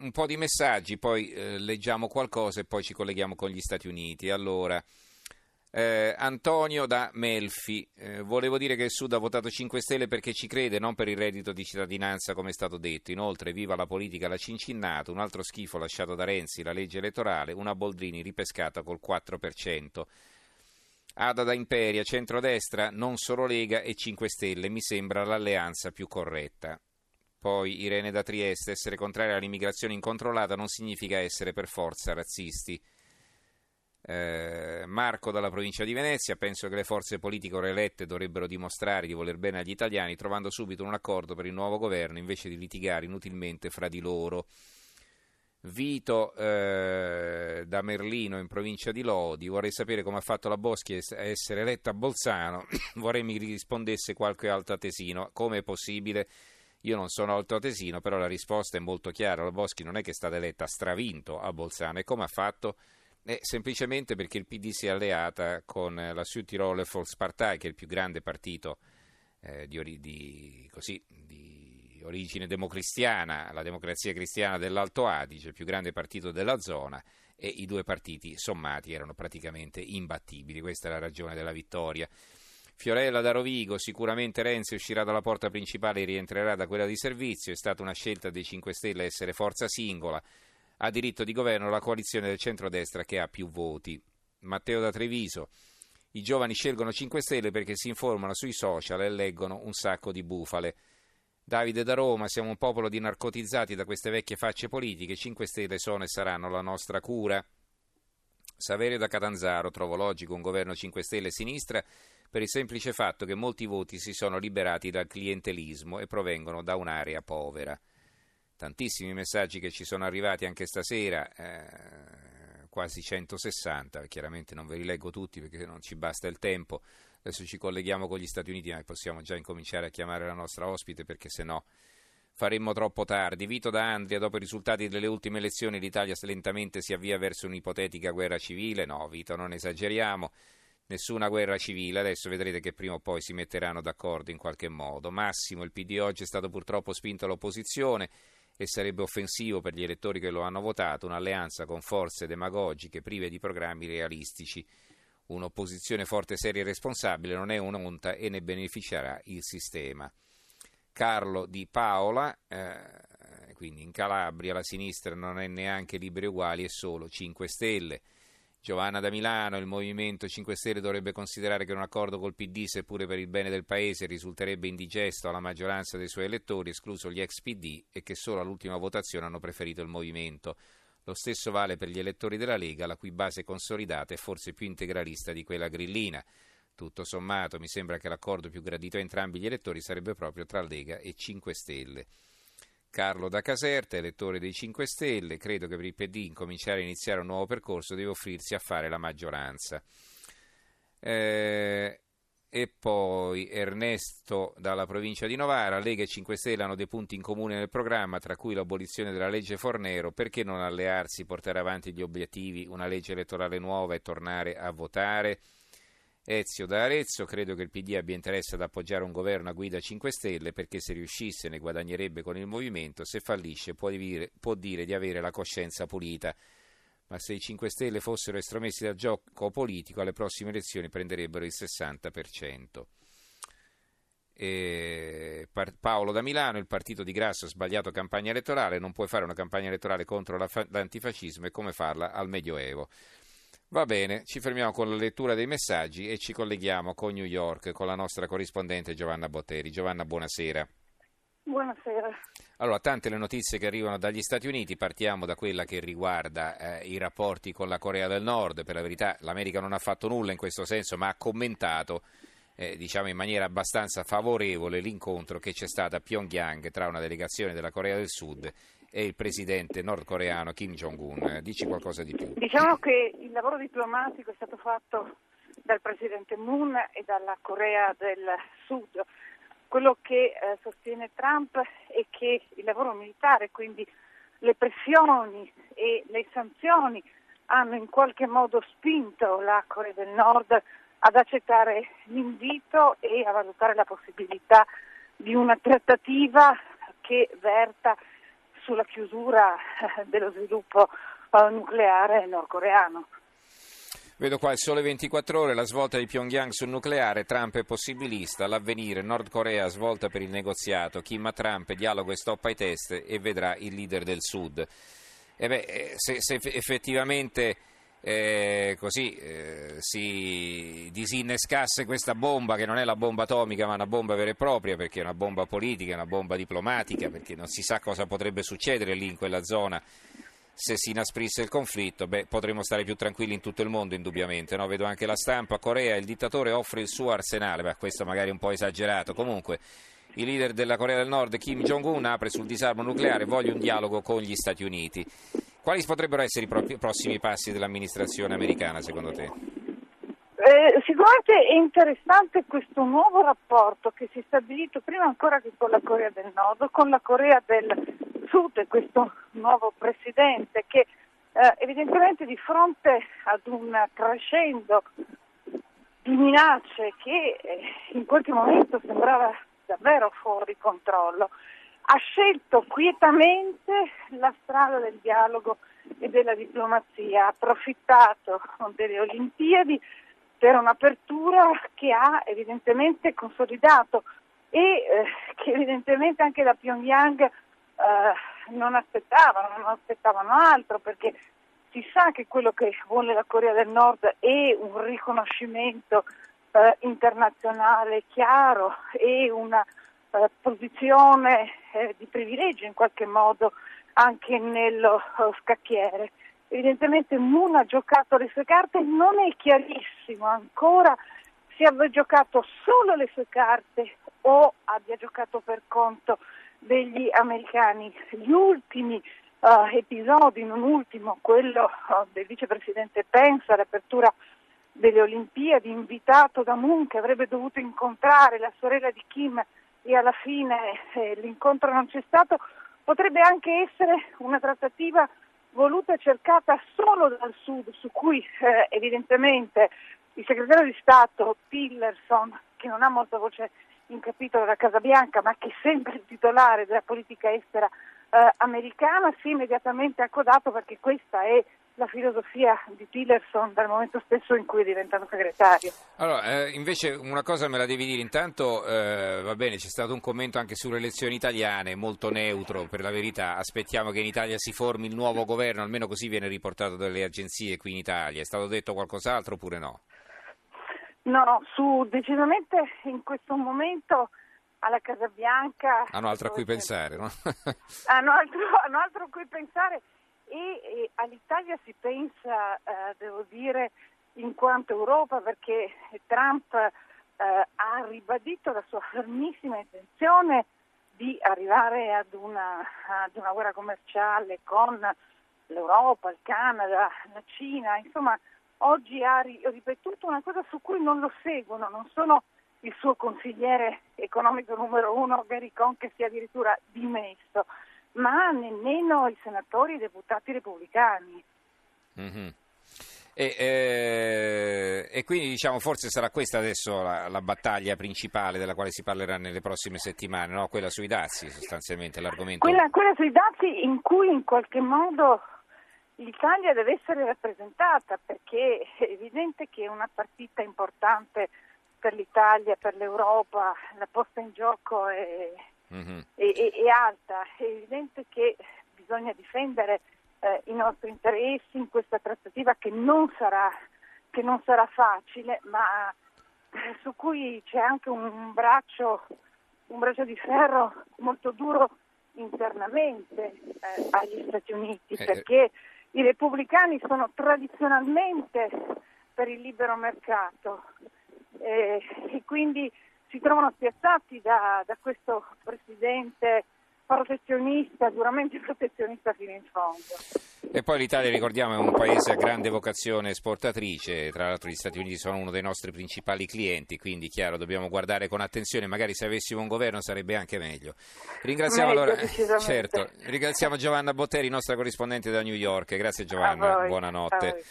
un po' di messaggi, poi eh, leggiamo qualcosa e poi ci colleghiamo con gli Stati Uniti. Allora, eh, Antonio da Melfi, eh, volevo dire che il Sud ha votato 5 Stelle perché ci crede, non per il reddito di cittadinanza come è stato detto. Inoltre, viva la politica la Cincinnato, un altro schifo lasciato da Renzi, la legge elettorale, una Boldrini ripescata col 4%. Ada da Imperia, centrodestra, non solo Lega e 5 Stelle, mi sembra l'alleanza più corretta. Poi Irene da Trieste, essere contrari all'immigrazione incontrollata non significa essere per forza razzisti. Eh, Marco dalla provincia di Venezia, penso che le forze politiche ora elette dovrebbero dimostrare di voler bene agli italiani trovando subito un accordo per il nuovo governo invece di litigare inutilmente fra di loro. Vito eh, da Merlino in provincia di Lodi, vorrei sapere come ha fatto la Boschi a essere eletta a Bolzano, vorrei mi rispondesse qualche altoatesino, come è possibile io non sono altoatesino, però la risposta è molto chiara. La Boschi non è che è stata eletta stravinto a Bolzano. E come ha fatto? Eh, semplicemente perché il PD si è alleata con la Südtiroler Volkspartei, che è il più grande partito eh, di, di, così, di, origine democristiana, la democrazia cristiana dell'Alto Adige, il più grande partito della zona, e i due partiti sommati erano praticamente imbattibili. Questa è la ragione della vittoria. Fiorella da Rovigo, sicuramente Renzi uscirà dalla porta principale e rientrerà da quella di servizio, è stata una scelta dei 5 Stelle essere forza singola, ha diritto di governo la coalizione del centrodestra che ha più voti. Matteo da Treviso, i giovani scelgono 5 Stelle perché si informano sui social e leggono un sacco di bufale. Davide da Roma, siamo un popolo di narcotizzati da queste vecchie facce politiche, 5 Stelle sono e saranno la nostra cura. Saverio da Catanzaro, trovo logico un governo 5 Stelle e sinistra per il semplice fatto che molti voti si sono liberati dal clientelismo e provengono da un'area povera. Tantissimi messaggi che ci sono arrivati anche stasera, eh, quasi 160, chiaramente non ve li leggo tutti perché non ci basta il tempo. Adesso ci colleghiamo con gli Stati Uniti, ma possiamo già incominciare a chiamare la nostra ospite perché se no faremmo troppo tardi. Vito da Andria, dopo i risultati delle ultime elezioni l'Italia lentamente si avvia verso un'ipotetica guerra civile. No, Vito, non esageriamo nessuna guerra civile, adesso vedrete che prima o poi si metteranno d'accordo in qualche modo. Massimo, il PD oggi è stato purtroppo spinto all'opposizione e sarebbe offensivo per gli elettori che lo hanno votato un'alleanza con forze demagogiche prive di programmi realistici. Un'opposizione forte, seria e responsabile non è un'onta e ne beneficerà il sistema. Carlo Di Paola, eh, quindi in Calabria la sinistra non è neanche liberi uguali, è solo 5 Stelle. Giovanna da Milano, il Movimento 5 Stelle dovrebbe considerare che un accordo col PD, seppure per il bene del Paese, risulterebbe indigesto alla maggioranza dei suoi elettori, escluso gli ex PD, e che solo all'ultima votazione hanno preferito il Movimento. Lo stesso vale per gli elettori della Lega, la cui base consolidata è forse più integralista di quella grillina. Tutto sommato, mi sembra che l'accordo più gradito a entrambi gli elettori sarebbe proprio tra Lega e 5 Stelle. Carlo da Caserta, elettore dei 5 Stelle, credo che per il PD incominciare a iniziare un nuovo percorso deve offrirsi a fare la maggioranza. Eh, e poi Ernesto dalla provincia di Novara, Lega e 5 Stelle hanno dei punti in comune nel programma, tra cui l'abolizione della legge Fornero, perché non allearsi, portare avanti gli obiettivi, una legge elettorale nuova e tornare a votare? Ezio da Arezzo, credo che il PD abbia interesse ad appoggiare un governo a guida 5 Stelle perché se riuscisse ne guadagnerebbe con il movimento, se fallisce può dire, può dire di avere la coscienza pulita. Ma se i 5 Stelle fossero estromessi dal gioco politico, alle prossime elezioni prenderebbero il 60%. E Paolo da Milano, il partito di Grasso ha sbagliato campagna elettorale, non puoi fare una campagna elettorale contro l'antifascismo e come farla al Medioevo. Va bene, ci fermiamo con la lettura dei messaggi e ci colleghiamo con New York con la nostra corrispondente Giovanna Botteri. Giovanna, buonasera. Buonasera. Allora, tante le notizie che arrivano dagli Stati Uniti, partiamo da quella che riguarda eh, i rapporti con la Corea del Nord. Per la verità l'America non ha fatto nulla in questo senso, ma ha commentato eh, diciamo in maniera abbastanza favorevole l'incontro che c'è stato a Pyongyang tra una delegazione della Corea del Sud e il presidente nordcoreano Kim Jong-un. Dici qualcosa di più. Diciamo che il lavoro diplomatico è stato fatto dal presidente Moon e dalla Corea del Sud. Quello che eh, sostiene Trump è che il lavoro militare, quindi le pressioni e le sanzioni hanno in qualche modo spinto la Corea del Nord ad accettare l'invito e a valutare la possibilità di una trattativa che verta sulla chiusura dello sviluppo eh, nucleare nordcoreano. Vedo qua il sole 24 ore, la svolta di Pyongyang sul nucleare, Trump è possibilista, l'avvenire, Nord Corea svolta per il negoziato, Kim a Trump, dialogo e stop ai test e vedrà il leader del Sud. Beh, eh, se, se effettivamente eh, così eh, si disinnescasse questa bomba, che non è la bomba atomica ma una bomba vera e propria, perché è una bomba politica, una bomba diplomatica, perché non si sa cosa potrebbe succedere lì in quella zona se si inasprisse il conflitto, beh, potremmo stare più tranquilli in tutto il mondo, indubbiamente. No? Vedo anche la stampa, Corea, il dittatore offre il suo arsenale, beh, questo magari è un po' esagerato. Comunque, il leader della Corea del Nord, Kim Jong-un, apre sul disarmo nucleare, voglia un dialogo con gli Stati Uniti. Quali potrebbero essere i prossimi passi dell'amministrazione americana, secondo te? Eh, sicuramente è interessante questo nuovo rapporto che si è stabilito prima ancora che con la Corea del Nord, con la Corea del Sud e questo nuovo presidente che eh, evidentemente di fronte ad un crescendo di minacce che eh, in qualche momento sembrava davvero fuori controllo, ha scelto quietamente la strada del dialogo e della diplomazia, ha approfittato delle Olimpiadi per un'apertura che ha evidentemente consolidato e eh, che evidentemente anche da Pyongyang eh, non aspettavano, non aspettavano altro perché si sa che quello che vuole la Corea del Nord è un riconoscimento eh, internazionale chiaro e una eh, posizione eh, di privilegio in qualche modo anche nello eh, scacchiere. Evidentemente Moon ha giocato le sue carte, non è chiarissimo ancora se abbia giocato solo le sue carte o abbia giocato per conto degli americani. Gli ultimi uh, episodi, non ultimo quello uh, del vicepresidente Pence all'apertura delle Olimpiadi, invitato da Moon che avrebbe dovuto incontrare la sorella di Kim e alla fine eh, l'incontro non c'è stato, potrebbe anche essere una trattativa voluta e cercata solo dal Sud, su cui eh, evidentemente il segretario di Stato Tillerson, che non ha molta voce in capitolo della Casa Bianca, ma che è sempre il titolare della politica estera eh, americana, si è immediatamente accodato perché questa è la filosofia di Tillerson dal momento stesso in cui è diventato segretario. Allora, eh, invece una cosa me la devi dire, intanto eh, va bene, c'è stato un commento anche sulle elezioni italiane, molto neutro per la verità, aspettiamo che in Italia si formi il nuovo governo, almeno così viene riportato dalle agenzie qui in Italia, è stato detto qualcos'altro oppure no? No, su, decisamente in questo momento alla Casa Bianca... Hanno altro a cui pensare, no? hanno, altro, hanno altro a cui pensare e, e all'Italia si pensa, eh, devo dire, in quanto Europa perché Trump eh, ha ribadito la sua fermissima intenzione di arrivare ad una, ad una guerra commerciale con l'Europa, il Canada, la Cina, insomma oggi ha ripetuto una cosa su cui non lo seguono, non sono il suo consigliere economico numero uno Gary Cohn che si è addirittura dimesso, ma nemmeno i senatori e i deputati repubblicani. Mm-hmm. E, eh, e, quindi diciamo forse sarà questa adesso la, la, battaglia principale della quale si parlerà nelle prossime settimane, no? quella sui dazi sostanzialmente l'argomento. Quella, quella sui dazi in cui in qualche modo l'Italia deve essere rappresentata perché è evidente che è una partita importante per l'Italia, per l'Europa, la posta in gioco è, mm-hmm. è, è, è alta, è evidente che bisogna difendere eh, i nostri interessi in questa trattativa che non sarà, che non sarà facile, ma eh, su cui c'è anche un braccio, un braccio di ferro molto duro internamente eh, agli Stati Uniti, eh, perché i repubblicani sono tradizionalmente per il libero mercato eh, e quindi si trovano spiazzati da, da questo presidente protezionista, duramente protezionista fino in fondo. E poi l'Italia, ricordiamo, è un paese a grande vocazione esportatrice, tra l'altro gli Stati Uniti sono uno dei nostri principali clienti, quindi chiaro, dobbiamo guardare con attenzione, magari se avessimo un governo sarebbe anche meglio. Ringraziamo, meglio, allora, certo, ringraziamo Giovanna Botteri, nostra corrispondente da New York, grazie Giovanna, buonanotte.